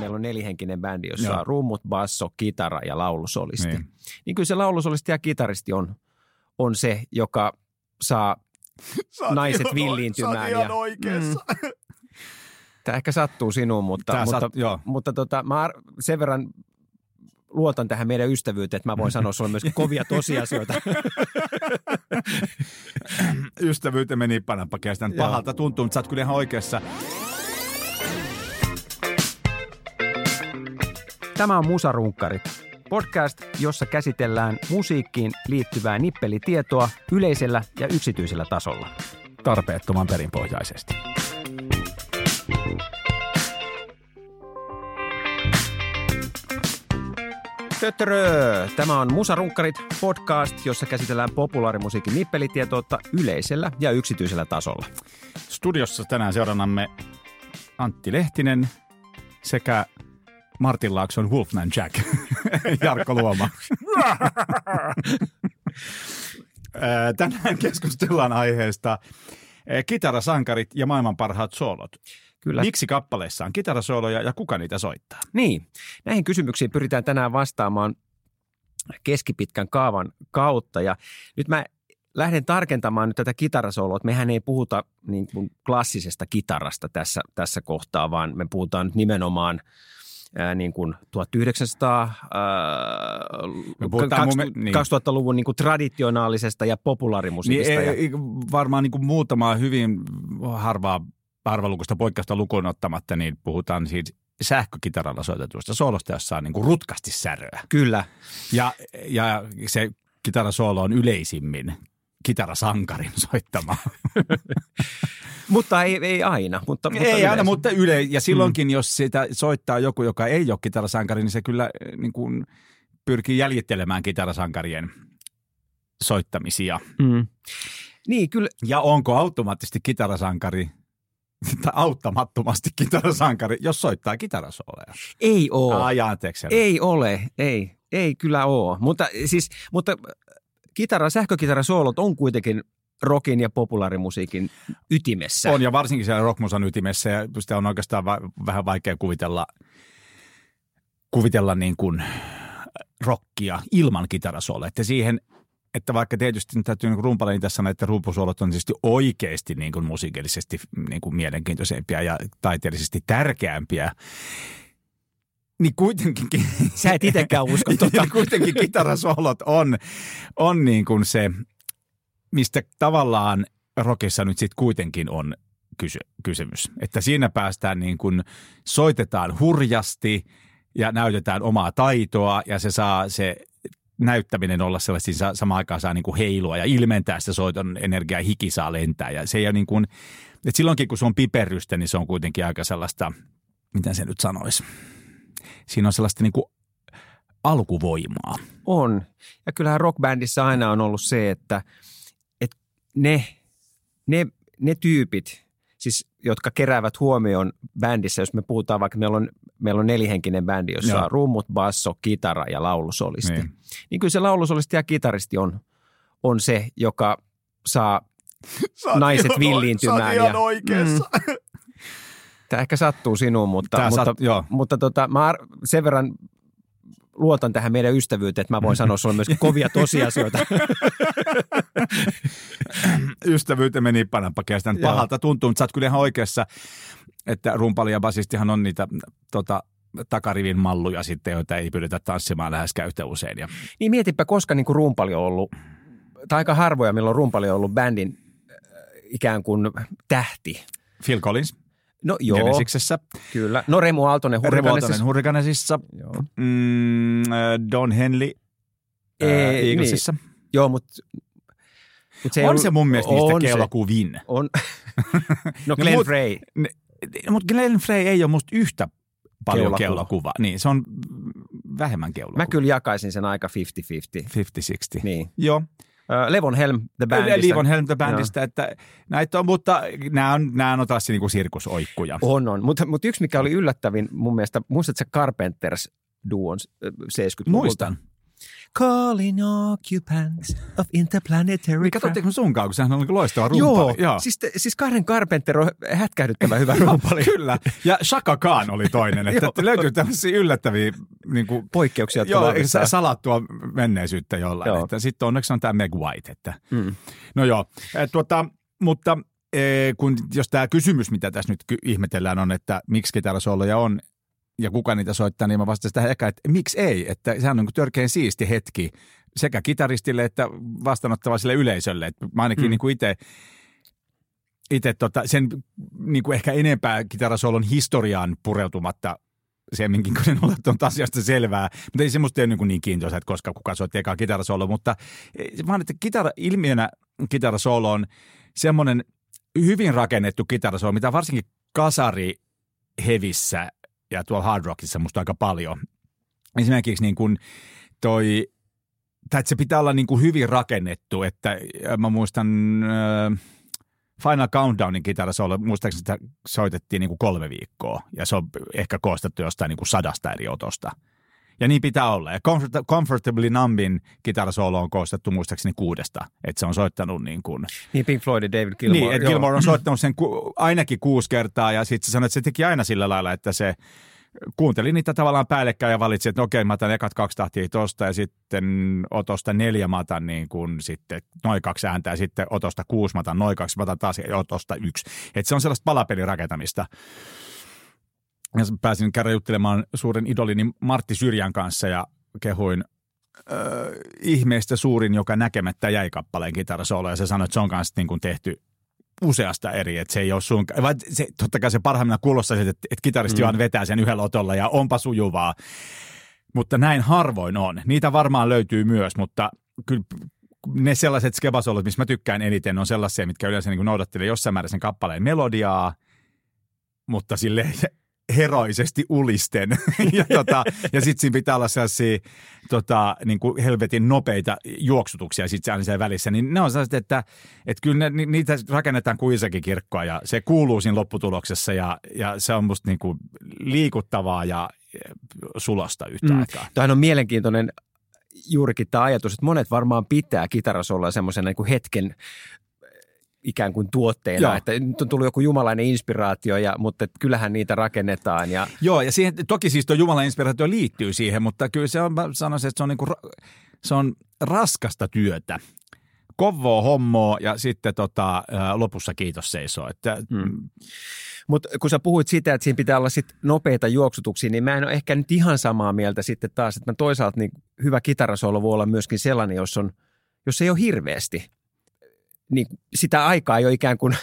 Meillä on nelihenkinen bändi, jossa Joo. on rummut, basso, kitara ja laulusolisti. Niin. Niin. niin kyllä se laulusolisti ja kitaristi on, on se, joka saa naiset villiintymään. ja, Mm, tämä ehkä sattuu sinuun, mutta, Tää mutta, sat- joo. mutta tota, mä sen verran luotan tähän meidän ystävyyteen, että mä voin sanoa sulle myös kovia tosiasioita. Ystävyyteen meni panapakesta. Joo. Pahalta tuntuu, mutta sä oot kyllä ihan oikeassa. Tämä on Musarunkkarit, podcast, jossa käsitellään musiikkiin liittyvää nippelitietoa yleisellä ja yksityisellä tasolla. Tarpeettoman perinpohjaisesti. Töttörö! Tämä on Musarunkkarit podcast, jossa käsitellään populaarimusiikin nippelitietoutta yleisellä ja yksityisellä tasolla. Studiossa tänään seurannamme Antti Lehtinen sekä Martin Laakson Wolfman Jack, Jarkko Luoma. Ää, Tänään keskustellaan aiheesta kitarasankarit ja maailman parhaat soolot. Kyllä. Miksi kappaleissa on kitarasooloja ja kuka niitä soittaa? Niin, näihin kysymyksiin pyritään tänään vastaamaan keskipitkän kaavan kautta. Ja nyt mä lähden tarkentamaan nyt tätä kitarasooloa. että Mehän ei puhuta niin kuin klassisesta kitarasta tässä, tässä kohtaa, vaan me puhutaan nyt nimenomaan ää, niin kuin 1900, ää, mi- niin. 2000-luvun niin kuin traditionaalisesta ja populaarimusiikista. Niin, ja, ei, varmaan niin kuin muutamaa hyvin harvaa harvalukuista poikkeusta lukuun ottamatta, niin puhutaan siitä sähkökitaralla soitetuista soolosta, jossa on niin kuin rutkasti säröä. Kyllä, Ja, ja se kitarasoolo on yleisimmin kitarasankarin soittama. mutta ei, ei aina. Mutta, mutta ei aina, yleensä. mutta yle. Ja silloinkin, mm. jos sitä soittaa joku, joka ei ole kitarasankari, niin se kyllä eh, niin kuin pyrkii jäljittelemään kitarasankarien soittamisia. Mm. Niin, kyllä, Ja onko automaattisesti kitarasankari tai auttamattomasti kitarasankari, jos soittaa kitarasooleja? ei ole. Ai, anteeksi. Ei ole, ei, ei kyllä ole. Mutta siis, mutta kitara, sähkökitarasoolot on kuitenkin rockin ja populaarimusiikin ytimessä. On ja varsinkin siellä rockmusan ytimessä ja sitä on oikeastaan va- vähän vaikea kuvitella, kuvitella niin kuin rockia ilman kitarasooloja. Että siihen, että vaikka tietysti täytyy niin rumpalein tässä sanoa, että rumpusoolot on tietysti oikeasti niin kuin musiikillisesti niin kuin mielenkiintoisempia ja taiteellisesti tärkeämpiä, niin kuitenkin... Sä et itsekään usko tota. niin kuitenkin kitarasolot on, on niin kuin se, mistä tavallaan rockissa nyt sitten kuitenkin on kysy- kysymys. Että siinä päästään niin kuin, soitetaan hurjasti ja näytetään omaa taitoa ja se saa se näyttäminen olla sellaista, saa- samaan aikaan saa niin kuin heilua ja ilmentää sitä soiton energiaa, hiki saa lentää ja se ei ole niin kuin, että silloinkin kun se on piperrystä, niin se on kuitenkin aika sellaista, miten se nyt sanoisi, siinä on sellaista niin kuin alkuvoimaa. On. Ja kyllähän rockbändissä aina on ollut se, että, että ne, ne, ne tyypit, siis jotka keräävät huomioon bändissä, jos me puhutaan vaikka meillä on, meillä on nelihenkinen bändi, jossa Joo. on rummut, basso, kitara ja laulusolisti. Niin. Niin, kyllä se laulusolisti ja kitaristi on, on se, joka saa naiset villiintymään. ja, Mm, tämä ehkä sattuu sinuun, mutta, mutta, sat- joo. mutta tota, mä sen verran luotan tähän meidän ystävyyteen, että mä voin sanoa sulle myös kovia tosiasioita. Ystävyyteen meni panapakesta. Joo. Pahalta tuntuu, mutta sä oot kyllä ihan oikeassa, että rumpali ja basistihan on niitä tota, takarivin malluja sitten, joita ei pyydetä tanssimaan läheskään yhtä usein. Ja niin mietipä, koska niin kuin rumpali on ollut, tai aika harvoja, milloin rumpali on ollut bändin äh, ikään kuin tähti. Phil Collins No joo, Genesiksessä, kyllä. No Remu Aaltonen Revoltonen Hurricanesissa. Hurricanesissa, Joo. mm, äh, Don Henley äh, Ei, Eaglesissa. Joo, mutta mut se on ollut- se mun mielestä niistä on se. kelokuvin. On. no Glenn muut- Frey. Mutta Glenn Frey ei ole musta yhtä paljon Keulakuva. keulakuva. Niin, se on vähemmän keulakuva. Mä kyllä jakaisin sen aika 50-50. 50-60. Niin. Joo. Levon Helm The Bandista. Livon Helm the Bandista, että näitä on, mutta nämä on, nämä on taas niinku sirkusoikkuja. On, on. Mutta mut yksi, mikä oli yllättävin mun mielestä, muistatko Carpenters duon ö, 70-luvulta? Muistan. Calling occupants of interplanetary Niin, Katsotteko me sunkaan, kun sehän on niin loistava rumpali. Joo, Siis, te- siis Karen Carpenter on hätkähdyttävän hyvä rumpali. Kyllä. Ja Shaka Khan oli toinen, että Joo. löytyy tämmöisiä yllättäviä niin kuin, Poikkeuksia joo, salattua menneisyyttä jollain. Joo. Että sitten onneksi on tämä Meg White. Että. Mm. No joo, eh, tuota, mutta kun, jos tämä kysymys, mitä tässä nyt ihmetellään on, että miksi kitarasooloja on ja kuka niitä soittaa, niin mä vastaan sitä eka, että miksi ei, että sehän on niin törkeän siisti hetki sekä kitaristille että vastaanottavaiselle yleisölle. Että mä ainakin Mm. niin itse itse tota, sen niin kuin ehkä enempää kitarasolon historiaan pureutumatta semminkin, kun en ole tuon asiasta selvää. Mutta ei semmoista ole niin, niin kiintoisa, että koska kuka soitti ekaa kitarasolo. Mutta eh, vaan, että kitara, ilmiönä kitarasolo on semmoinen hyvin rakennettu kitarasolo, mitä varsinkin kasari hevissä ja tuolla hard rockissa musta aika paljon. Esimerkiksi niin kuin toi, tai se pitää olla niin kuin hyvin rakennettu, että äh, mä muistan äh, Final Countdownin kitarasolo, muistaakseni sitä soitettiin niin kuin kolme viikkoa ja se on ehkä koostettu jostain niin kuin sadasta eri otosta. Ja niin pitää olla. Ja Comfort- Comfortably Numbin kitarasolo on koostettu muistaakseni kuudesta, että se on soittanut niin kuin Niin Pink Floyd ja David Gilmour. niin, että. Gilmore on soittanut sen ku, ainakin kuusi kertaa ja sitten se sanoi, että se teki aina sillä lailla, että se kuunteli niitä tavallaan päällekkäin ja valitsi, että okei, mä otan ekat kaksi tahtia tosta ja sitten otosta neljä mä otan niin kuin sitten noin kaksi ääntä ja sitten otosta kuusi mä otan noin kaksi, mä otan taas otosta yksi. Että se on sellaista palapelin rakentamista. Ja pääsin kerran juttelemaan suuren idolini Martti Syrjän kanssa ja kehuin äh, ihmeestä suurin, joka näkemättä jäi kappaleen kitarasolo ja se sanoi, että se on kanssa niin kuin tehty useasta eri, että se ei ole sun, vai se, totta kai se parhaimmillaan kuulostaa että, että kitaristi mm. vaan vetää sen yhdellä otolla ja onpa sujuvaa, mutta näin harvoin on. Niitä varmaan löytyy myös, mutta kyllä ne sellaiset skebasolot, missä mä tykkään eniten, on sellaisia, mitkä yleensä niin noudattelee jossain määrin sen kappaleen melodiaa, mutta sille heroisesti ulisten. ja tota, ja sitten siinä pitää olla sellaisia tota, niin kuin helvetin nopeita juoksutuksia sitten aina siellä välissä. Niin ne on sellaiset, että, että kyllä ne, ni- niitä rakennetaan kuin isäkin kirkkoa ja se kuuluu siinä lopputuloksessa ja, ja se on musta niin kuin liikuttavaa ja sulosta yhtä Mm. aikaa. Tämähän on mielenkiintoinen juurikin tämä ajatus, että monet varmaan pitää kitarasolla semmoisen niin hetken ikään kuin tuotteena, Joo. että nyt on tullut joku jumalainen inspiraatio, ja, mutta kyllähän niitä rakennetaan. Ja, Joo, ja siihen, toki siis tuo Jumalan inspiraatio liittyy siihen, mutta kyllä se on, mä sanoisin, että se on, niinku, se on raskasta työtä. Kovoo hommoa ja sitten tota, lopussa kiitos seisoo. Että, mm. Mutta kun sä puhuit sitä, että siinä pitää olla sit nopeita juoksutuksia, niin mä en ole ehkä nyt ihan samaa mieltä sitten taas, että mä toisaalta niin hyvä kitarasolo voi olla myöskin sellainen, jos, on, jos ei ole hirveästi. Niin sitä aikaa ei ole ikään kuin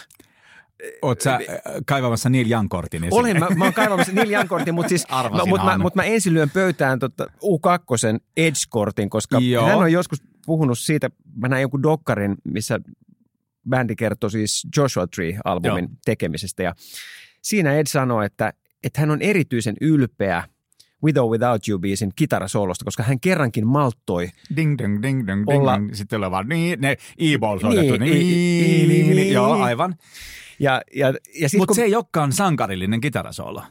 Oot sä ää, kaivamassa Neil Young-kortin esille? Olen, mä, mä oon kaivamassa Neil Young-kortin, mutta siis, Arvasinhan. mutta mä, mut mä ensin lyön pöytään tota U2 Edge-kortin, koska Joo. hän on joskus puhunut siitä, mä näin joku dokkarin, missä bändi kertoi siis Joshua Tree-albumin Joo. tekemisestä ja siinä Ed sanoi, että, että hän on erityisen ylpeä With or Without You biisin kitarasoolosta, koska hän kerrankin malttoi Ding, ding, ding, ding, ding. Olla- Sitten tulee vaan niin, ne e-ball soitettu. Niin, Niin, niin, niin, niin, niin. Joo, aivan. ja, ja, ja Mutta kun, se ei olekaan sankarillinen kitarasoolo.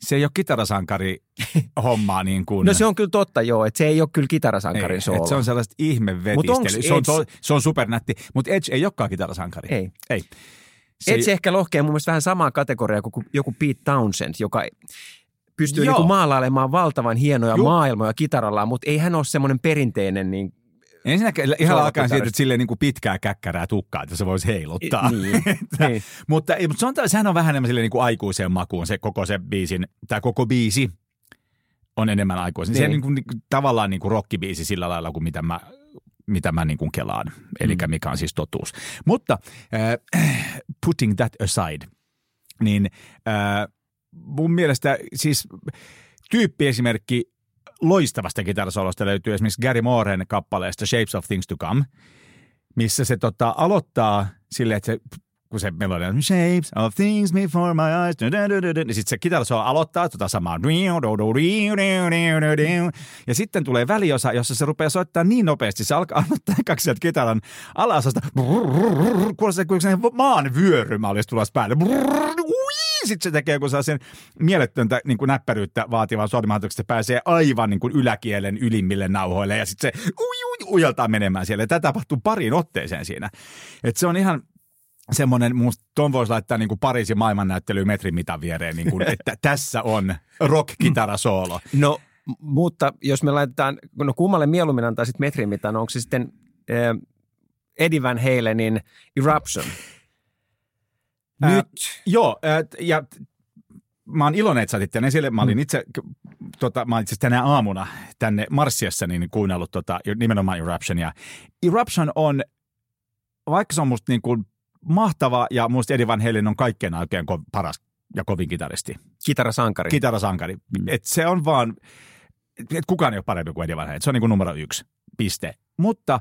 Se ei ole kitarasankari hommaa niin kuin... No se on kyllä totta joo, että se ei ole kyllä kitarasankarin ei, soolo. se on sellaista Mut onks ihmevetistelyä. Se on, to, se on supernätti, mutta Edge ei olekaan kitarasankari. Ei. ei. Se Edge ehkä lohkee mun mielestä vähän samaa kategoriaa kuin joku Pete Townsend, joka pystyy Joo. niinku maalailemaan valtavan hienoja Juu. maailmoja kitarallaan, mutta ei hän ole semmoinen perinteinen niin, Ensinnäkin ihan alkaen siitä, että silleen niin kuin pitkää käkkärää tukkaa, että se voisi heiluttaa. niin, niin. mutta, mutta se on, sehän on vähän enemmän silleen niin kuin aikuiseen makuun se koko se biisin, tämä koko biisi on enemmän aikuisen. Se on Niin. niin kuin, niin kuin, tavallaan niin kuin rockibiisi sillä lailla kuin mitä mä, mitä mä niin kuin kelaan, eli Mm. mikä on siis totuus. Mutta äh, putting that aside, niin äh, mun mielestä siis tyyppiesimerkki loistavasta kitarasolosta löytyy esimerkiksi Gary Mooren kappaleesta Shapes of Things to Come, missä se tota, aloittaa silleen, että se kun se melodia on Shapes of things before my eyes. Niin sitten se kitaraso aloittaa tota samaa. Ja sitten tulee väliosa, jossa se rupeaa soittaa niin nopeasti. Se alkaa aloittaa kaksi sieltä kitaran alasasta. Kuulostaa kuin se maan vyörymä olisi tulossa päälle. Sitten se tekee joku sen mieletöntä niin kuin näppäryyttä vaativan sormihantuksen, että pääsee aivan niin kuin yläkielen ylimmille nauhoille ja sitten se ui, ui, ujaltaa menemään siellä. Tätä tapahtuu pariin otteeseen siinä. Et se on ihan semmoinen, musta ton voisi laittaa niin kuin Pariisin maailmannäyttelyyn metrin mitan viereen, niin kuin, että tässä on rock-kitarasoolo. No, mutta jos me laitetaan, no kummalle mieluummin antaa sitten metrin mitan, onko se sitten äh, Eddie Van Halenin Eruption? Nyt. joo, ää, ja mä oon iloinen, että sä otit tänne esille. Mä olin itse, tota, mä itse tänä aamuna tänne Marsiassa niin kuunnellut tota, nimenomaan Eruptionia. Eruption on, vaikka se on musta niin kuin mahtava ja musta Eddie Van Halen on kaikkein oikein paras ja kovin kitaristi. Kitarasankari. Kitarasankari. Mm. Et se on vaan, et kukaan ei ole parempi kuin Eddie Van Halen. Se on niin kuin numero yksi piste. Mutta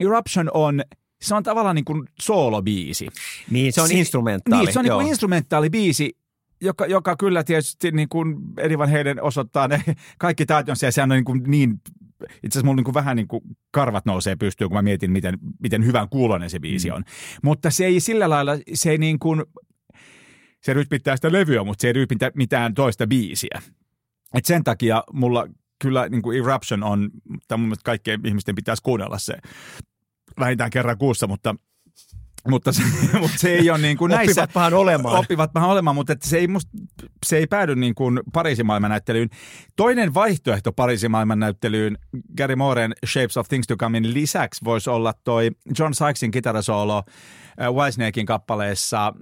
Eruption on, se on tavallaan niin kuin soolobiisi. niin, se on Si- instrumentaali. Niin, se on niin kuin instrumentaali biisi, joka, joka kyllä tietysti niin kuin Eddie Van Halen osoittaa ne kaikki taitonsa ja sehän on niin, kuin niin itse asiassa mulla niin kuin vähän niin kuin karvat nousee pystyyn, kun mä mietin, miten, miten hyvän kuulonen se biisi on. Mutta se ei sillä lailla, se ei niin kuin, se rytmittää sitä levyä, mutta se ei rytmittää mitään toista biisiä. Et sen takia mulla kyllä niin kuin Eruption on, tai mun mielestä kaikkien ihmisten pitäisi kuunnella se vähintään kerran kuussa, mutta mutta se, mutta se ei ole niin kuin näissä... Oppivatpahan olemaan. Oppivatpahan olemaan, mutta että se, ei musta, se ei päädy niin kuin Pariisin maailmannäyttelyyn. Toinen vaihtoehto Pariisin maailmannäyttelyyn Gary Mooren Shapes of Things to Comein lisäksi voisi olla toi John Sykesin kitarasoolo äh, Whitesnakein kappaleessa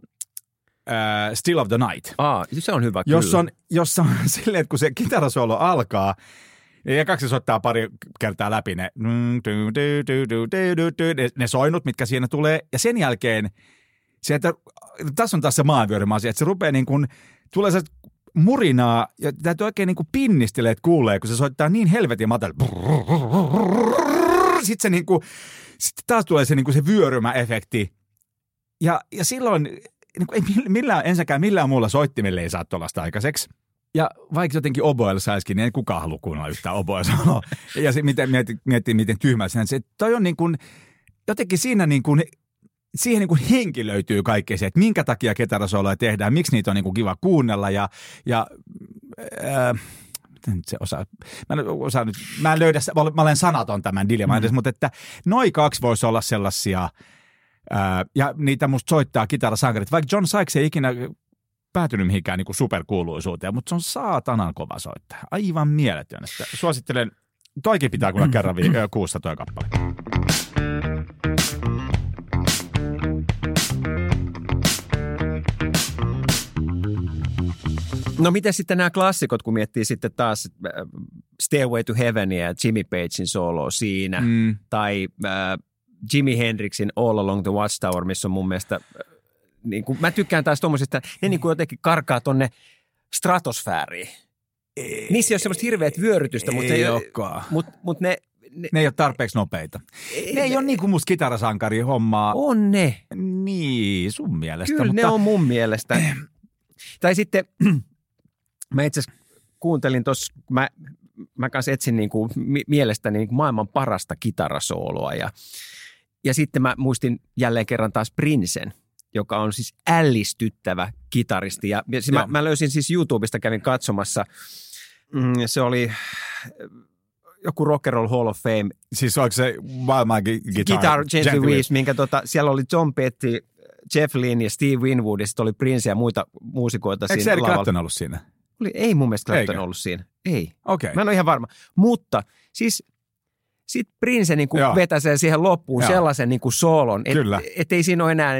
äh, Still of the Night. Aa, se on hyvä, Jos kyllä. on, jossa on silleen, että kun se kitarasoolo alkaa, ja kaksi soittaa pari kertaa läpi ne, ne, ne soinut, mitkä siinä tulee. Ja sen jälkeen, se, että, tässä on taas se maanvyörymä asia, että se rupeaa niin kuin, tulee se murinaa, ja täytyy oikein niin kuin pinnistellä, että kuulee, kun se soittaa niin helvetin matal. Sitten se niin kuin, sitten taas tulee se, niin kuin se vyörymäefekti. Ja, ja silloin niin kuin ei millään, ensinnäkään millään muulla soittimella ei saa tuollaista aikaiseksi. Ja vaikka jotenkin oboella saisikin, niin ei kukaan halua kuunnella yhtään oboella Ja se, miten miettii, miettii, miten tyhmä on. Se, toi on niin kuin, jotenkin siinä niin kuin, siihen niin kuin henki löytyy kaikkea se, että minkä takia ketarasoloja tehdään, miksi niitä on niin kuin kiva kuunnella ja, ja ää, nyt se osaa, mä en osaa nyt, mä en löydä, mä olen sanaton tämän dilemman edes, mutta että noi kaksi voisi olla sellaisia, ää, ja niitä musta soittaa kitarasankarit, vaikka John Sykes ei ikinä päätynyt mihinkään niin kuin superkuuluisuuteen, mutta se on saatanan kova soittaja. Aivan mieletön. Että suosittelen, toikin pitää kuulla kerran vi- kuussa toi kappale. No miten sitten nämä klassikot, kun miettii sitten taas äh, Stairway to Heavenia ja Jimmy Pagein solo siinä, Mm. tai äh, Jimi Hendrixin All Along the Watchtower, missä on mun mielestä, äh, niin kuin, mä tykkään taas tuommoisista, ne niin kuin jotenkin karkaa tonne stratosfääriin. Niissä ei ole semmoista hirveät vyörytystä, mutta, ei ne, olekaan. mutta, mutta ne, ne, Ne ei ole tarpeeksi nopeita. Ne ei ole niin kuin musta kitarasankari hommaa. on ne. Niin, sun mielestä. Kyllä mutta ne on mun mielestä. tai sitten, mä itse kuuntelin tuossa, mä, mä kanssa etsin niin kuin mi- mielestäni niin kuin maailman parasta kitarasooloa ja, ja sitten mä muistin jälleen kerran taas Princen, joka on siis ällistyttävä kitaristi. Ja ja siis mä, mä löysin siis YouTubesta, kävin katsomassa, mm, se oli joku Rock and Roll Hall of Fame Siis onko se maailman gi- guitar? Guitar Gently Gently Weaves, minkä tota, siellä oli John Petty, Jeff Lynne ja Steve Winwood ja sitten oli Prince ja muita muusikoita Eikö siinä lavalla. Clapton ollut siinä? Oli, ei mun mielestä Clapton Eikö? ollut siinä. Ei. Okei. Mä en ole ihan varma. Mutta siis sitten Prince niin kuin vetäsee siihen loppuun Joo. sellaisen niin kuin soolon, että et ei siinä ole enää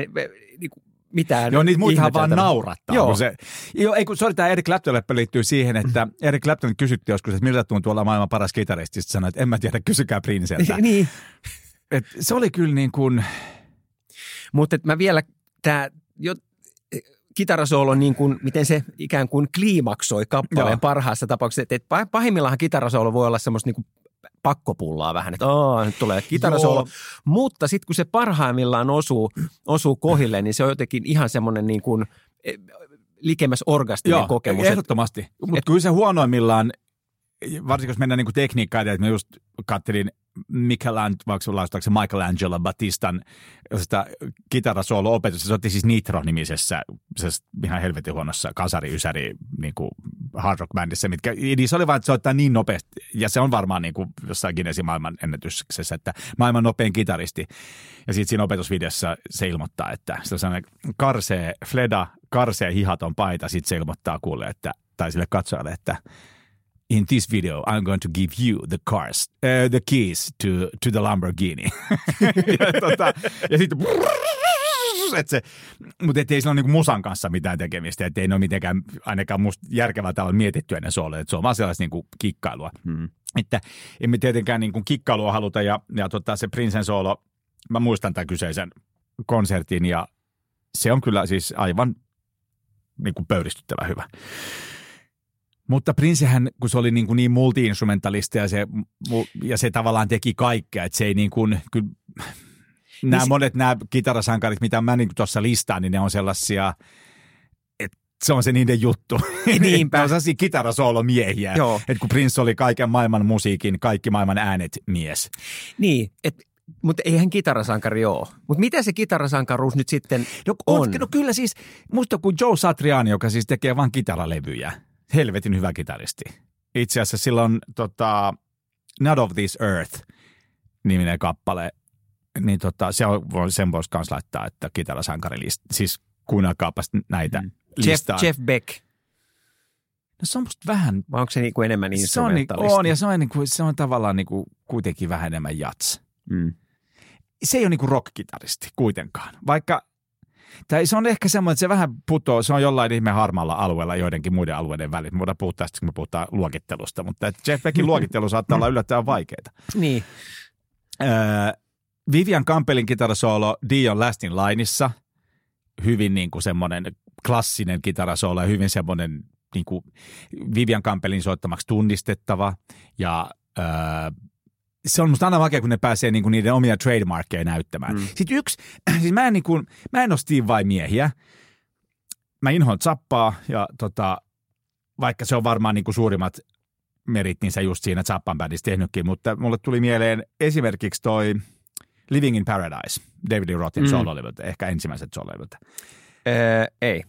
niin kuin mitään Joo, niitä muitahan vaan naurattaa. Joo. Kun se, joo, ei kun sorry, tämä Eric Clapton-leppä liittyy siihen, että Eric Clapton kysyttiin joskus, että miltä tuntuu olla maailman paras kitaristi. Sitten sanoi, että en mä tiedä, kysykää Princeltä. niin, Et se oli kyllä niin kuin, mutta mä vielä, tämä jo, kitarasoolo, niin kuin, miten se ikään kuin kliimaksoi kappaleen Joo. parhaassa tapauksessa. Että et pah- pahimmillaan kitarasoolo voi olla semmoista niin kuin pakkopullaa vähän, että Aa, nyt tulee kitarasolo. Mutta sitten kun se parhaimmillaan osuu, osuu kohille, niin se on jotenkin ihan semmoinen niin kuin eh, likemmäs orgastinen Joo, kokemus. ehdottomasti. Mutta kyllä se huonoimmillaan, varsinkin jos mennään niin tekniikkaan, että mä just kattelin Michelangelo, se Michelangelo Batistan sitä kitarasoolo-opetusta. Se otti siis Nitro-nimisessä, se ihan helvetin huonossa kasari-ysäri niin kuin hard rock bändissä, mitkä, niin se oli vaan, että soittaa niin nopeasti, ja se on varmaan niin kuin jossain Guinnessin maailman ennätyksessä, että maailman nopein kitaristi. Ja sitten siinä opetusvideossa se ilmoittaa, että se on sellainen karsee fleda, karsee hihaton paita, sitten se ilmoittaa kuulle, että, tai sille katsojalle, että in this video I'm going to give you the cars, uh, the keys to, to the Lamborghini. ja, tota, ja sitten et se, mutta ei sillä ole niinku musan kanssa mitään tekemistä, että ei ne ole mitenkään ainakaan musta järkevällä tavalla mietitty ennen sooleja, että se on vaan sellaista niinku kikkailua. Hmm. Että emme tietenkään niinku kikkailua haluta ja, ja tota, se Prinsen soolo, mä muistan tämän kyseisen konsertin ja se on kyllä siis aivan niinku pöyristyttävä hyvä. Mutta Princehän, kun se oli niin, kuin niin multi-instrumentalisti ja se, ja se tavallaan teki kaikkea, että se ei niin kuin, kyllä, nämä Niin se- monet nämä kitarasankarit, mitä mä niin tuossa listaan, niin ne on sellaisia, että se on se niiden juttu. Niinpä. ne on sellaisia kitarasoolomiehiä. Joo. Että kun Prince oli kaiken maailman musiikin, kaikki maailman äänet mies. Niin, et, mutta eihän kitarasankari ole. Mutta mitä se kitarasankaruus nyt sitten No, on? no kyllä siis, musta kuin Joe Satriani, joka siis tekee vain kitaralevyjä. Helvetin hyvä kitaristi. Itse asiassa silloin tota, Not of This Earth niminen kappale, niin tota, se on, sen voisi myös laittaa, että kitarasankari list, siis kuunnelkaapas näitä mm. Jeff, listaa. Jeff Beck, No se on musta vähän, vai onko se niinku enemmän se on, niin, instrumentalisti? on, ja se on, niin kuin, se on tavallaan niin kuin, kuitenkin vähän enemmän jats. Mm. se ei ole niinku rock-kitaristi kuitenkaan, vaikka tai se on ehkä semmoinen, että se vähän putoo, se on jollain ihme harmaalla alueella joidenkin muiden alueiden välillä. Me voidaan puhua tästä, kun me puhutaan luokittelusta, mutta Jeff Beckin luokittelu saattaa olla yllättävän vaikeaa. Niin. Öö, Vivian Campbellin kitarasoolo Dion Lastin Lineissa, hyvin niin kuin semmoinen klassinen kitarasoolo ja hyvin semmoinen niin kuin Vivian Campbellin soittamaksi tunnistettava ja öö, se on musta aina vaikea, kun ne pääsee niinku niiden omia trademarkkeja näyttämään. Mm. Sitten yksi, siis mä en, niinku, mä en ole Steve vai miehiä. Mä inhoan Zappaa ja tota, vaikka se on varmaan niinku suurimmat merit, niin se just siinä Zappan bändissä tehnytkin, mutta mulle tuli mieleen esimerkiksi toi Living in Paradise, David Rothin mm. sololevyltä, ehkä ensimmäiset sololevyltä. Öö, ei.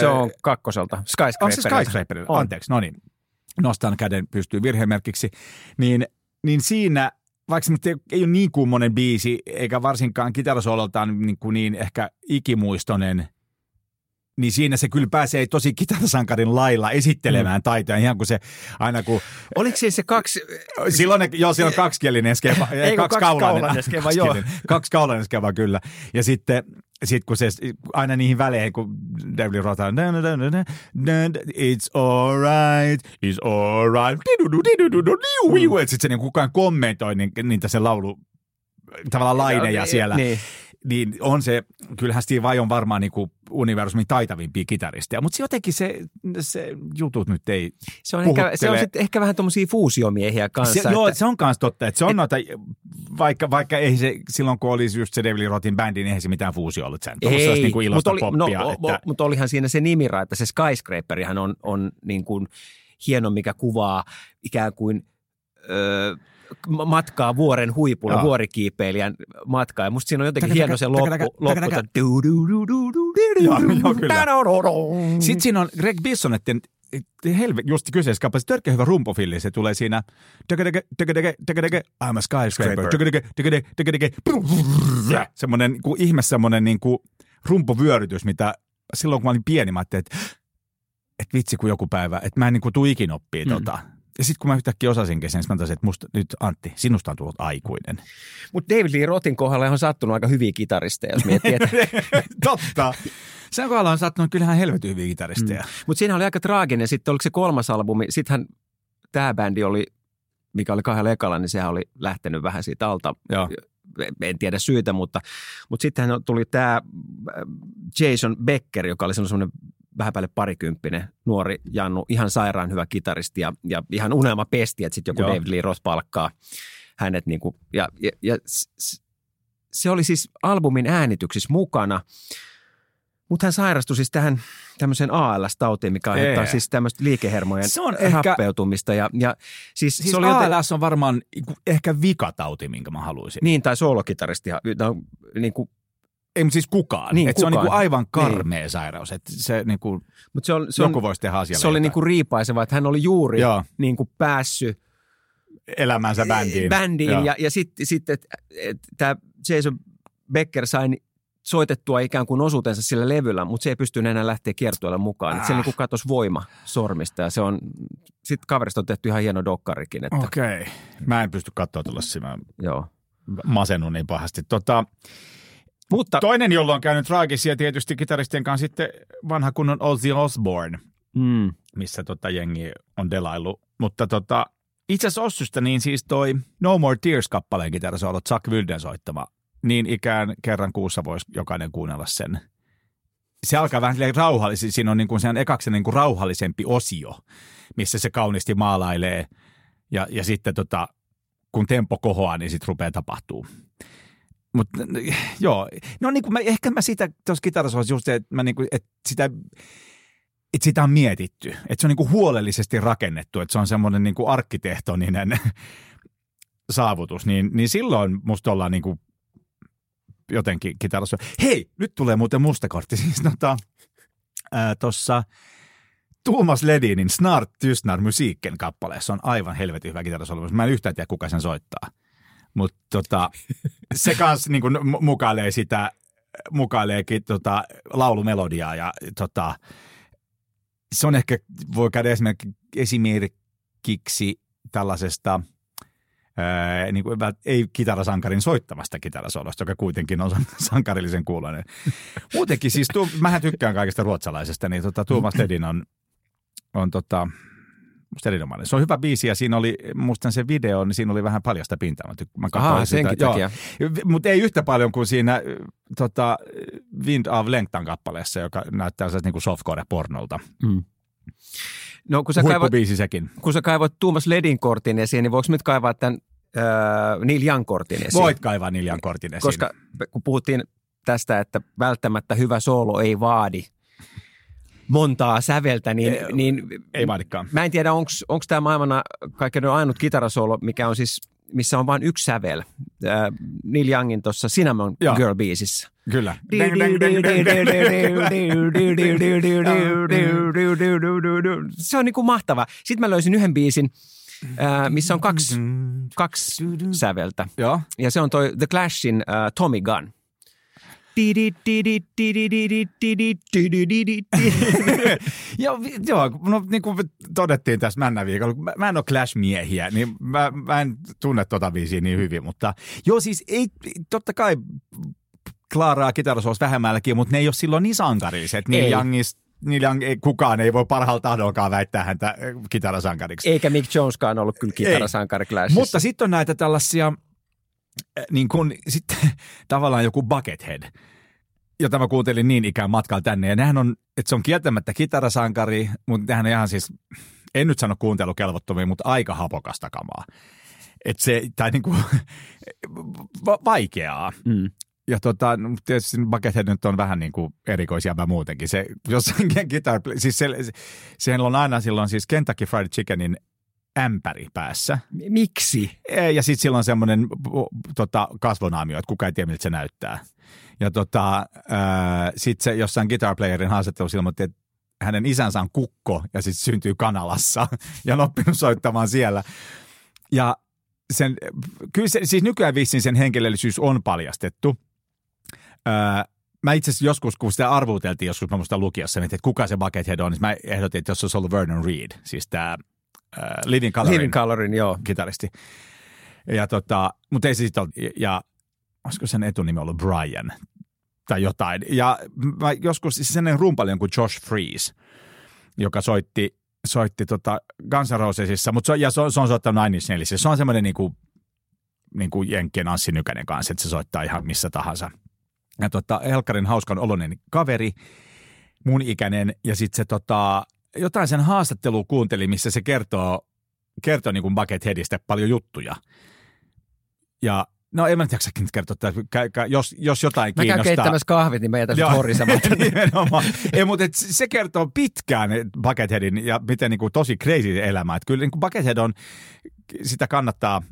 Se on kakkoselta. Skyscraper. Onko se Skyscraper? On. Anteeksi, no niin. Nostan käden pystyy virhemerkiksi. Niin, niin siinä, vaikka ei, ole niin kummonen biisi, eikä varsinkaan kitarasololtaan niin, kuin niin ehkä ikimuistoinen, niin siinä se kyllä pääsee tosi kitarasankarin lailla esittelemään mm. taitoja, ihan kuin se aina kun... Oliko siis se kaksi, Silloin, ne- joo, siinä on kaksikielinen skeva, Ei, kaksi kaksikaulainen kaulainen skeva, joo. Kaksi kaulainen skeva, kyllä. Ja sitten sit kun se aina niihin väleihin, kun David Roth on it's alright, it's alright, sitten se niin kukaan kommentoi niin, niitä se laulu, tavallaan laineja siellä. Niin. Niin on se, kyllähän Steve Vai on varmaan niin kuin universumin taitavimpia kitaristeja, mutta se jotenkin se, se jutut nyt ei Se on, ehkä, se on sit ehkä vähän tuommoisia fuusiomiehiä kanssa. Se, joo, että, se on myös totta, että se on noita, vaikka, vaikka ei se, silloin kun oli just se David Lee Rothin bändi, niin eihän se mitään fuusio ollut sen. Ei, niin kuin ilosta mutta, oli, poppia. no, että, mutta olihan siinä se nimira, että se Skyscraperihan on, on niin kuin hieno, mikä kuvaa ikään kuin öö, matkaa vuoren huipulle, Joo. vuorikiipeilijän matkaa. Ja musta siinä on jotenkin hieno se loppu. Sitten siinä on Greg Bissonetten helve, just kyseessä kappaleessa törkeä hyvä rumpofilli. Se tulee siinä I'm a skyscraper. Semmoinen niin kuin ihme semmoinen niin kuin rumpuvyörytys, mitä silloin kun mä olin pieni, mä ajattelin, että, että vitsi kun joku päivä, että mä en niin kuin tuu ikin oppii mm. tota. Ja sitten kun mä yhtäkkiä osasinkin sen, niin mä tajusin, että musta, nyt Antti, sinusta on tullut aikuinen. Mutta David Lee Rothin kohdalla on sattunut aika hyviä kitaristeja, jos miettii. Että, Totta. Sen kohdalla on sattunut kyllähän helvetin hyviä kitaristeja. Mm. mutta siinä oli aika traaginen. Sitten oliko se kolmas albumi, sittenhän tämä bändi oli, mikä oli kahdella ekalla, niin sehän oli lähtenyt vähän siitä alta. Joo. En tiedä syytä, mutta, mutta sittenhän tuli tämä Jason Becker, joka oli semmoinen vähän päälle parikymppinen nuori Jannu, ihan sairaan hyvä kitaristi ja, ja ihan unelma pesti, että sitten joku Joo. David Lee Roth palkkaa hänet niin kuin, ja, ja, ja se oli siis albumin äänityksissä mukana, mutta hän sairastui siis tähän tämmöiseen ALS-tautiin, mikä aiheuttaa siis tämmöistä liikehormojen Se on ehkä- rappeutumista ja, ja siis, Siis se oli joten, ALS on varmaan ehkä vikatauti, minkä mä haluaisin. niin tai soolokitaristi, no, niin kuin, Ei, siis kukaan. Niin, Et se on kukaan. niinku aivan karmea sairaus. Et se niinku, mutta se, on, se, on, joku voisi tehdä asialle se oli niin kuin riipaiseva, että hän oli juuri Joo. niin kuin päässyt elämänsä bändiin. bändiin Joo. ja, ja sitten sit, että et, tämä Jason Becker sai soitettua ikään kuin osuutensa sillä levyllä, mutta se ei pystynyt enää lähteä kiertueelle mukaan. Ah. Se niin katosi voima sormista ja se on, sitten kaverista on tehty ihan hieno dokkarikin, että Okei. Okay. Mä en pysty katsoa tuollaisia. Mä joo. masennun niin pahasti. Tota, Mutta, toinen, jolla on käynyt traagisia tietysti kitaristien kanssa sitten vanha kunnon Ozzy Osbourne, mm, missä tota jengi on delaillut. Mutta tota, itse asiassa Ossystä niin siis toi No More Tears-kappaleen kitarasoolo Chuck Wilden soittama. Niin ikään kerran kuussa voisi jokainen kuunnella sen. Se alkaa vähän rauhallisesti. Siinä on niin kuin sen ekaksi niin kuin rauhallisempi osio, missä se kauniisti maalailee. Ja, ja sitten tota, kun tempo kohoaa, niin sitten rupeaa tapahtuu. Mutta joo, no niin kuin mä, ehkä mä sitä tuossa kitarasoissa just se, että, mä niin kuin, että sitä että sitä on mietitty, että se on niin huolellisesti rakennettu, että se on semmoinen niin arkkitehtoninen saavutus, niin, niin silloin musta ollaan niin kuin jotenkin kitarassa. Hei, nyt tulee muuten musta kortti. Siis tota, Tuomas Ledinin Snart Tystnar musiikken kappaleessa on aivan helvetin hyvä kitarasolo. Mä en yhtään tiedä, kuka sen soittaa. Mutta tota, se kanssa niin mukailee sitä, mukaileekin tota, laulumelodiaa ja tota, se on ehkä, voi käydä esimerkiksi tällaisesta ää, niin kuin, ei kitarasankarin soittamasta kitarasolosta, joka kuitenkin on sankarillisen kuuloinen. Muutenkin siis, tuo, mähän tykkään kaikesta ruotsalaisesta, niin tota, Tuomas Ledin on, on tota, erinomainen. Se on hyvä biisi ja siinä oli, muistan se video, niin siinä oli vähän paljasta pintaa. Mä, mä Aha, senkin takia. Mutta ei yhtä paljon kuin siinä tota, Wind of Lengtan kappaleessa, joka näyttää sellaista niin softcore-pornolta. mm. No kun sä, Huippubiisi sekin. kun sä kaivoit Tuomas Ledin kortin esiin, niin voiko nyt kaivaa tämän äh, Neil Young kortin esiin? Voit kaivaa Niljan kortin esiin. Koska kun puhuttiin tästä, että välttämättä hyvä soolo ei vaadi montaa säveltä, niin, Ei- niin ei vaadikaan. mä en tiedä, onko tämä maailmana kaikkein ainut kitarasoolo, mikä on siis, missä on vain yksi sävel. Äh, Neil Youngin tuossa Cinnamon Joo. Girl-biisissä. Kyllä. Se on niin kuin mahtava. Sitten mä löysin yhden biisin, äh, missä on kaksi, kaksi säveltä. Joo. Ja se on toi The Clashin uh, Tommy Gun. Vi- joo, no niin kuin todettiin tässä männä viikolla, mä, mä en ole Clash-miehiä, niin mä, mä en tunne tota biisiä niin hyvin, mutta joo siis ei, totta kai Klaaraa kitarasoos vähemmälläkin, mutta ne ei ole silloin niin sankarilliset. Niin Ei. Youngis, Neil Young, ei, kukaan ei voi parhaalla tahdollakaan väittää häntä kitarasankariksi. Eikä Mick Joneskaan ollut kyllä kitarasankari. Mutta sitten on näitä tällaisia, niin kuin sitten tavallaan joku Buckethead, jota mä kuuntelin niin ikään matkalla tänne. Ja nehän on, että se on kieltämättä kitarasankari, mutta nehän on ihan siis, en nyt sano kuuntelukelvottomia, mutta aika hapokasta kamaa. Että se, tai niin kuin, va- vaikeaa. Mm. Ja tota, no, tietysti Buckethead nyt on vähän niin kuin erikoisjävä muutenkin. Se, jossain guitar, siis se, se, sehän on aina silloin siis Kentucky Fried Chickenin ämpäri päässä. Miksi? E, Ja sitten silloin semmoinen tota, kasvonaamio, että kuka ei tiedä, miltä se näyttää. Ja tota, sitten se jossain guitar playerin haastattelussa ilmoitti, että hänen isänsä on kukko ja sitten syntyy Kanalassa ja on oppinut soittamaan siellä. Ja sen, kyllä se, siis nykyään vissiin sen henkilöllisyys on paljastettu. Öö, mä itse asiassa joskus, kun sitä arvuuteltiin joskus mä muista lukiossa, että kuka se Buckethead on, niin mä ehdotin, että jos se olisi ollut Vernon Reed, siis tämä uh, Living Colorin Living Colorin, joo. kitaristi. Ja tota, mutta ei se sitten ole, ja olisiko sen etunimi ollut Brian tai jotain. Ja mä joskus siis sellainen rumpali kuin Josh Freeze, joka soitti, soitti tota Guns N' Rosesissa, mutta se, ja se on, se on soittanut Nine Inch Nailsissa. Se on semmoinen niin kuin, niin kuin Jenkkien Anssi Nykänen kanssa, että se soittaa ihan missä tahansa. Ja tota, Helkarin hauskan oloinen kaveri. mun ikäinen, ja sitten se tota, jotain sen haastattelua kuunteli, missä se kertoo, kertoo niin kuin Bucketheadista paljon juttuja. Ja No en mä nyt nyt kertoa, että jos, jos jotain Mä käyn kiinnostaa. keittämässä kahvit, niin mä jätän sut nimenomaan. Ei, mutta et se kertoo pitkään Bucketheadin ja miten niin kuin, tosi crazy elämä. Että kyllä niin kuin Buckethead on, sitä kannattaa,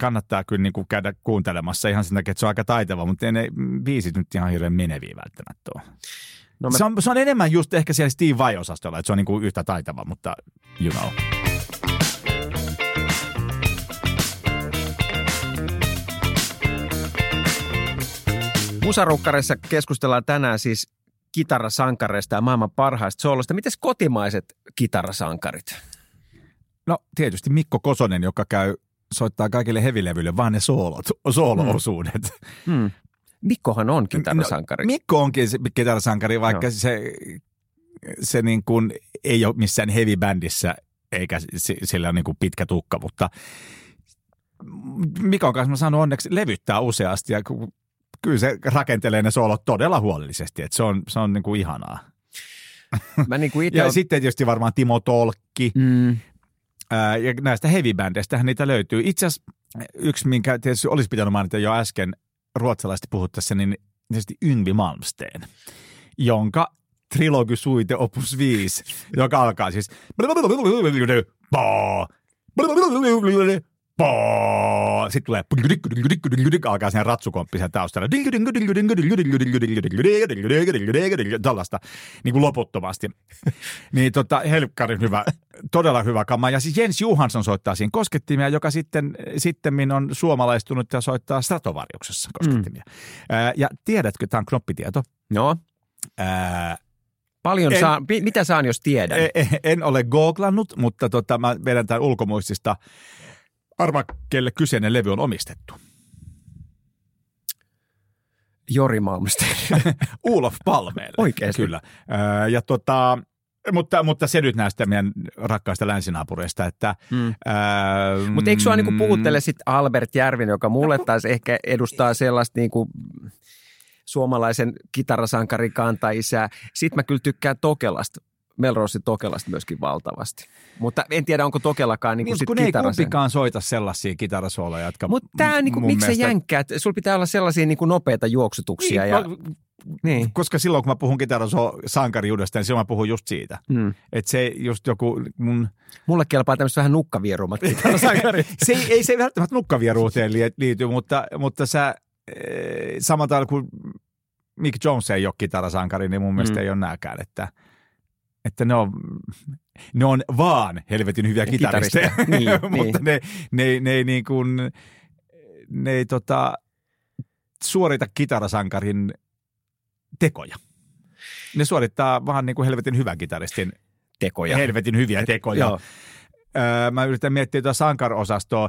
kannattaa kyllä niin kuin käydä kuuntelemassa ihan sen takia, että se on aika taitava, mutta ei ne biisit nyt ihan hirveän meneviä välttämättä ole. No se, mä, on, se on enemmän just ehkä siellä Steve Vai-osastolla, että se on niin kuin yhtä taitava, mutta you know. Musarukkareissa keskustellaan tänään siis kitarasankareista ja maailman parhaista sooloista. Mites kotimaiset kitarasankarit? No tietysti Mikko Kosonen, joka käy soittaa kaikille hevilevyille vaan ne soolot, soolo-osuudet. Hmm. Mikkohan on kitarasankari. No, Mikko onkin se kitarasankari, vaikka Joo. se, se niin kuin ei ole missään heavy-bändissä eikä s- sillä on niin kuin pitkä tukka, mutta Mikon kanssa mä sanon onneksi levyttää useasti ja kyllä se rakentelee ne soolot todella huolellisesti, että se on, se on niin kuin ihanaa. Mä niin kuin Ja on... sitten tietysti varmaan Timo Tolkki, Mm, Ää, ja näistä heavy-bändeistähän niitä löytyy. Itse asiassa yksi, minkä tietysti olisi pitänyt mainita jo äsken ruotsalaisesti puhuttaessa, niin tietysti Yngvi Malmsteen, jonka trilogy suite opus 5, joka alkaa siis sitten tulee alkaa sen ratsukomppi sen taustalla. Tällaista niin kuin loputtomasti. Niin tota, helkkarin hyvä, todella hyvä kama. Ja siis Jens Johansson soittaa siinä koskettimia, joka sitten sitten on suomalaistunut ja soittaa Stratovariuksessa koskettimia. Mm. Ja tiedätkö, tämä on knoppitieto, no, Ää, paljon En- saan, mitä saan, jos tiedän? E- e- En ole googlannut, mutta tota, mä vedän tämän ulkomuistista. Arva, kelle kyseinen levy on omistettu. Jori Malmsteen. Ulof Palmeelle. Oikeesti? Kyllä. Ja tota, mutta, mutta se nyt näistä meidän rakkaista länsinaapureista, että... Mm. Ää, Mutta eikö sua niinku puhuttele sit Albert Järvinen, joka mulle taas ehkä edustaa sellaista niinku suomalaisen kitarasankarin kantaisää. Sitten mä kyllä tykkään Tokelasta, Melrose Tokelasta myöskin valtavasti. Mutta en tiedä, onko Tokelakaan niinku Niin, sit kun ei kumpikaan soita sellaisia kitarasooloja, jotka Mutta tämä niinku, mun miksi sä mielestä- jänkkäät? Sulla pitää olla sellaisia niinku nopeita juoksutuksia. Niin, ja, no, niin. koska silloin, kun mä puhun kitarasankariudesta, niin silloin mä puhun just siitä. Mm. Että se just joku mun... Mulle kelpaa tämmöiset vähän nukkavierumat kitarasankarit. se ei, ei se välttämättä nukkavieruuteen li- liity, mutta, mutta sä eh, samalla tavalla kuin Mick Jones ei ole kitarasankari, niin mun mielestä Mm. ei ole nääkään, että, että ne on, ne on vaan helvetin hyviä kitaristeja, niin, mutta ne, ne, ei- ne, ei niin kuin, ne ei tota, suorita kitarasankarin tekoja. Ne suorittaa vaan niin kuin helvetin hyvän kitaristin Tekoja. helvetin hyviä tekoja. Joo. Öö, mä yritän miettiä tuota sankarosastoa.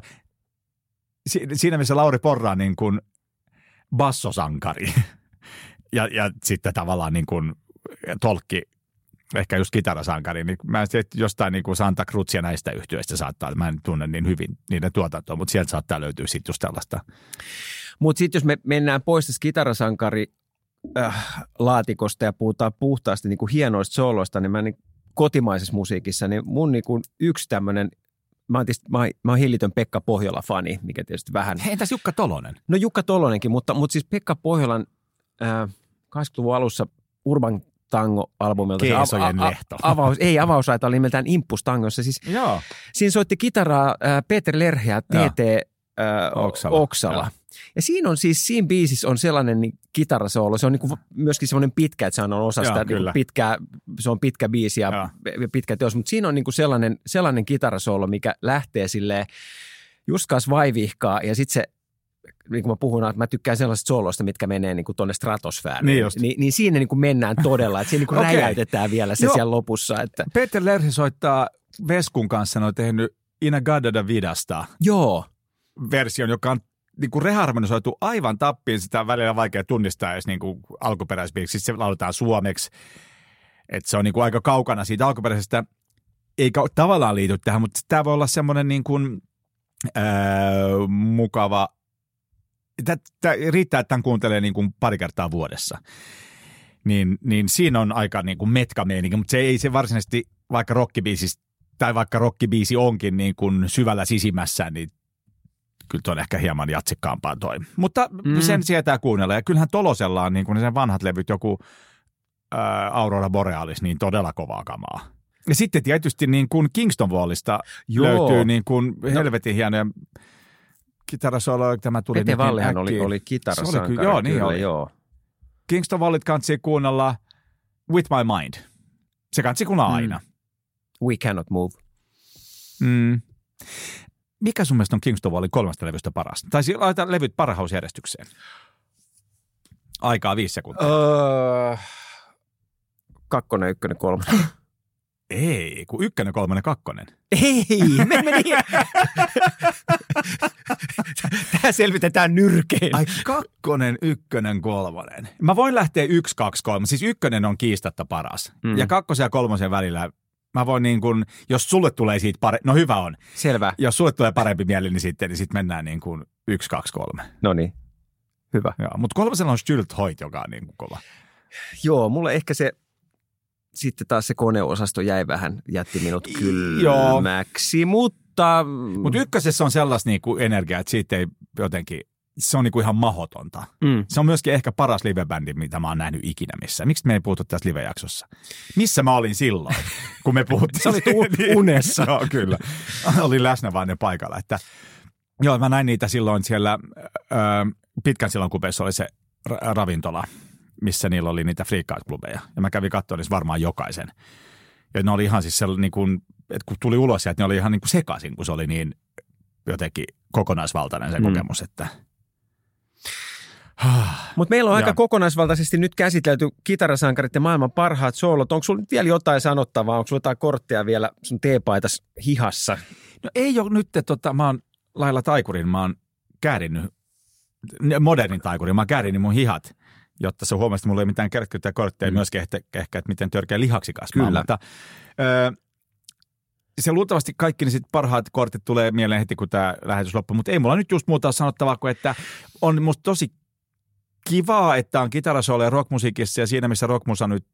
Si- siinä missä Lauri Porra on niin kuin bassosankari ja, ja sitten tavallaan niin kuin tolkki, ehkä just kitarasankari, niin mä en tiedä, että jostain niin kuin Santa Cruz ja näistä yhtiöistä saattaa, mä en tunne niin hyvin niiden tuotantoa, mutta sieltä saattaa löytyä sitten just tällaista. Mutta sitten jos me mennään pois tästä kitarasankari äh, laatikosta ja puhutaan puhtaasti niin kuin hienoista sooloista, niin mä niin kotimaisessa musiikissa, niin mun niin kuin yksi tämmöinen, mä oon, tietysti, mä, oon, mä oon hillitön Pekka Pohjola-fani, mikä tietysti vähän, Hei, entäs Jukka Tolonen? no Jukka Tolonenkin, mutta, mutta siis Pekka Pohjolan äh, 80-luvun alussa Urban Tango-albumilta. Keesojen lehto. avaus, ei avausraita, oli nimeltään Impus Tangossa. Siis Joo. Siinä soitti kitaraa äh, Peter Lerhe ja. TT äh, Oksala. Oksala. Ja siinä on siis, siinä biisissä on sellainen niin, kitarasoolo, se on niin myöskin semmoinen pitkä, että se on osa Joo, sitä niin pitkää, se on pitkä biisi ja Joo. ja pitkä teos, mutta siinä on niin sellainen, sellainen kitarasoolo, mikä lähtee silleen just kanssa vaivihkaa ja sitten se niin kuin mä puhun, että mä tykkään sellaisista sooloista, mitkä menee niin kuin tuonne stratosfääriin. Niin just. Niin, niin siinä niin kuin mennään todella, että siinä niin kuin Okei. räjäytetään vielä se Joo. siellä lopussa. Että, Peter Lerhi soittaa Veskun kanssa, ne on tehnyt Ina Gadada Vidasta joo, version, joka on niin kuin reharmonisoitu aivan tappiin. Sitä on välillä vaikea tunnistaa edes niin kuin alkuperäisbiiksi. Se lauletaan suomeksi. Että se on niin kuin aika kaukana siitä alkuperäisestä. Eikä tavallaan liity tähän, mutta tämä voi olla semmoinen niin kuin, ää, mukava. Tämä riittää, että tämän kuuntelee niin kuin pari kertaa vuodessa. niin, niin siinä on aika niin kuin metkameininki, mutta se ei se varsinaisesti, vaikka rockibiisi tai vaikka rockibiisi onkin niin kuin syvällä sisimmässä, niin kyllä tuo on ehkä hieman jatsikkaampaa toi. Mutta mm. sen sietää kuunnella. Ja kyllähän Tolosella on niin kuin sen vanhat levyt, joku ää, Aurora Borealis, niin todella kovaa kamaa. Ja sitten tietysti niin kuin Kingston Wallista Joo. löytyy niin kuin helvetin hienoja kitarasolo, tämä tuli Pete äkkiä. oli, oli Se kitarasankari. oli kyllä- joo, niin kyllä, oli. Joo. Kingston Wallit kansi kuunnella With My Mind. Se kansi kuunnella Mm. aina. We cannot move. Mm. Mikä sun mielestä on Kingston Wallin kolmesta levystä parasta? Tai siis laita levyt parhausjärjestykseen. Aikaa viisi sekuntia. Öö, kakkonen, ykkönen, kolmonen. Ei, kun ykkönen, kolmonen, kakkonen. Ei, me meni. Tämä selvitetään nyrkein. Ai kakkonen, ykkönen, kolmonen. Mä voin lähteä yksi, kaksi, kolme. Siis ykkönen on kiistatta paras. Mm. Ja kakkosen ja kolmosen välillä mä voin niin kuin, jos sulle tulee siitä pare... No hyvä on. Selvä. Jos sulle tulee parempi mieli, niin sitten, niin sitten mennään niin kuin yksi, kaksi, kolme. No niin. Hyvä. Joo, mutta kolmosella on Stylt Hoyt, joka on niin kuin kova. Joo, mulle ehkä se, sitten taas se koneosasto jäi vähän, jätti minut Joo. kylmäksi, mutta... Mutta ykkösessä on sellaista niin kuin energiaa, että siitä ei jotenkin, se on niin kuin ihan mahotonta. mm, Se on myöskin ehkä paras livebändi, mitä mä oon nähnyt ikinä missään. Miksi me ei puhuttu tässä livejaksossa? Missä mä olin silloin, kun me puhuttiin? Sä olit u- unessa. joo, kyllä. Olin läsnä vaan ne paikalla. Että, joo, mä näin niitä silloin siellä, ö, pitkän silloin kupeessa oli se ra- ravintola, missä niillä oli niitä freakout-klubeja. Ja mä kävin katsoa niissä varmaan jokaisen. Ja ne oli ihan siis sellainen, niin kuin, että kun tuli ulos sieltä, ne oli ihan niin kuin sekaisin, kun se oli niin jotenkin kokonaisvaltainen se Mm. kokemus, että Mutta meillä on aika kokonaisvaltaisesti nyt käsitelty kitarasankarit ja maailman parhaat soolot. Onko sulla nyt vielä jotain sanottavaa? Onko sulla jotain kortteja vielä sun teepaitas hihassa? No ei ole nyt, tota, mä oon lailla taikurin, mä oon käärinnyt, modernin taikurin, mä oon käärinnyt mun hihat, jotta se huomasi, että mulla ei mitään kerkkyä kortteja, mm. myöskin ehkä, ehkä, että miten törkeä lihaksikas mä. Kyllä. Mutta, ö, se luultavasti kaikki ne sit parhaat kortit tulee mieleen heti, kun tämä lähetys loppuu, mutta ei mulla nyt just muuta sanottavaa kuin, että on musta tosi kivaa, että on kitarasooloja rockmusiikissa ja siinä, missä rockmusa nyt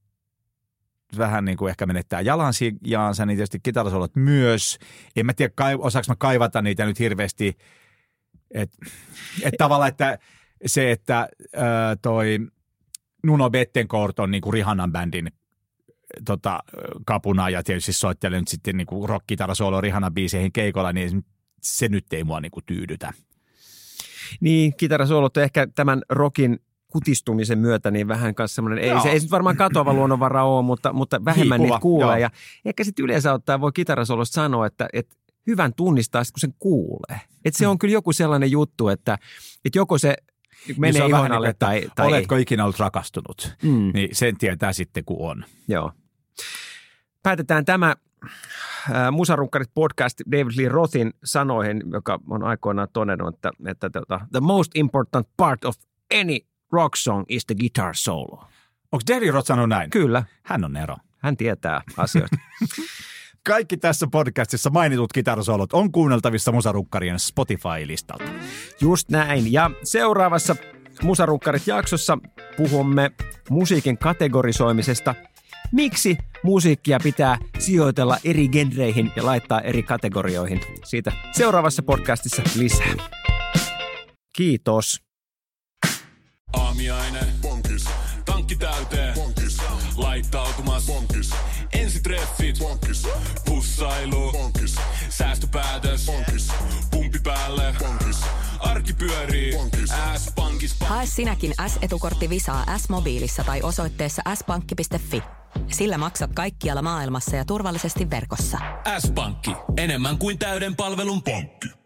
vähän niin kuin ehkä menettää jalansijaansa, niin tietysti kitarasolot myös. En mä tiedä, osaanko mä kaivata niitä nyt hirveästi. Että et tavallaan, että se, että ää, toi Nuno Bettencourt on niin kuin Rihannan bändin tota, kapuna ja tietysti soittelee nyt sitten niin rock-kitarasoolo Rihannan biiseihin keikolla, niin se nyt ei mua niin kuin tyydytä. Niin, kitarasoolot on ehkä tämän rockin kutistumisen myötä niin vähän kanssa semmoinen, ei se, ei nyt varmaan katoava luonnonvara ole, mutta, mutta vähemmän Hiipuva, niitä kuulee. joo. Ja ehkä sitten yleensä ottaen voi kitarasolosta sanoa, että, että hyvän tunnistaa, kun sen kuulee. Että se on kyllä joku sellainen juttu, että, että joko se menee ihon vähän niin alle kuin, että tai, tai Oletko ikinä ollut rakastunut? ei. Mm. Niin sen tietää sitten, kun on. Joo. Päätetään tämä äh, Musarunkkarit podcast David Lee Rothin sanoihin, joka on aikoinaan todennut, että, että tota, the most important part of any rock song is the guitar solo. Onko David Roth sanonut näin? Kyllä, Hän on Nero. hän tietää asioita. Kaikki tässä podcastissa mainitut kitarasolot on kuunneltavissa Musarukkarien Spotify-listalta. Just näin. Ja seuraavassa Musarunkkarit jaksossa puhumme musiikin kategorisoimisesta. Miksi musiikkia pitää sijoitella eri genreihin ja laittaa eri kategorioihin? Siitä seuraavassa podcastissa lisää. Kiitos. Aamiainen. Bonkis. Tankki täyteen. Bonkis. Laittautumas. Bonkis. Ensitreffit. Bonkis. Pussailu. Bonkis. Säästöpäätös. Bonkis. Pumpi päälle. Bonkis. Arki pyörii. Bonkis. S-pankis. Hae sinäkin S-etukortti Visaa S-mobiilissa tai osoitteessa s-pankki.fi. Sillä maksat kaikkialla maailmassa ja turvallisesti verkossa. S-pankki. Enemmän kuin täyden palvelun pankki.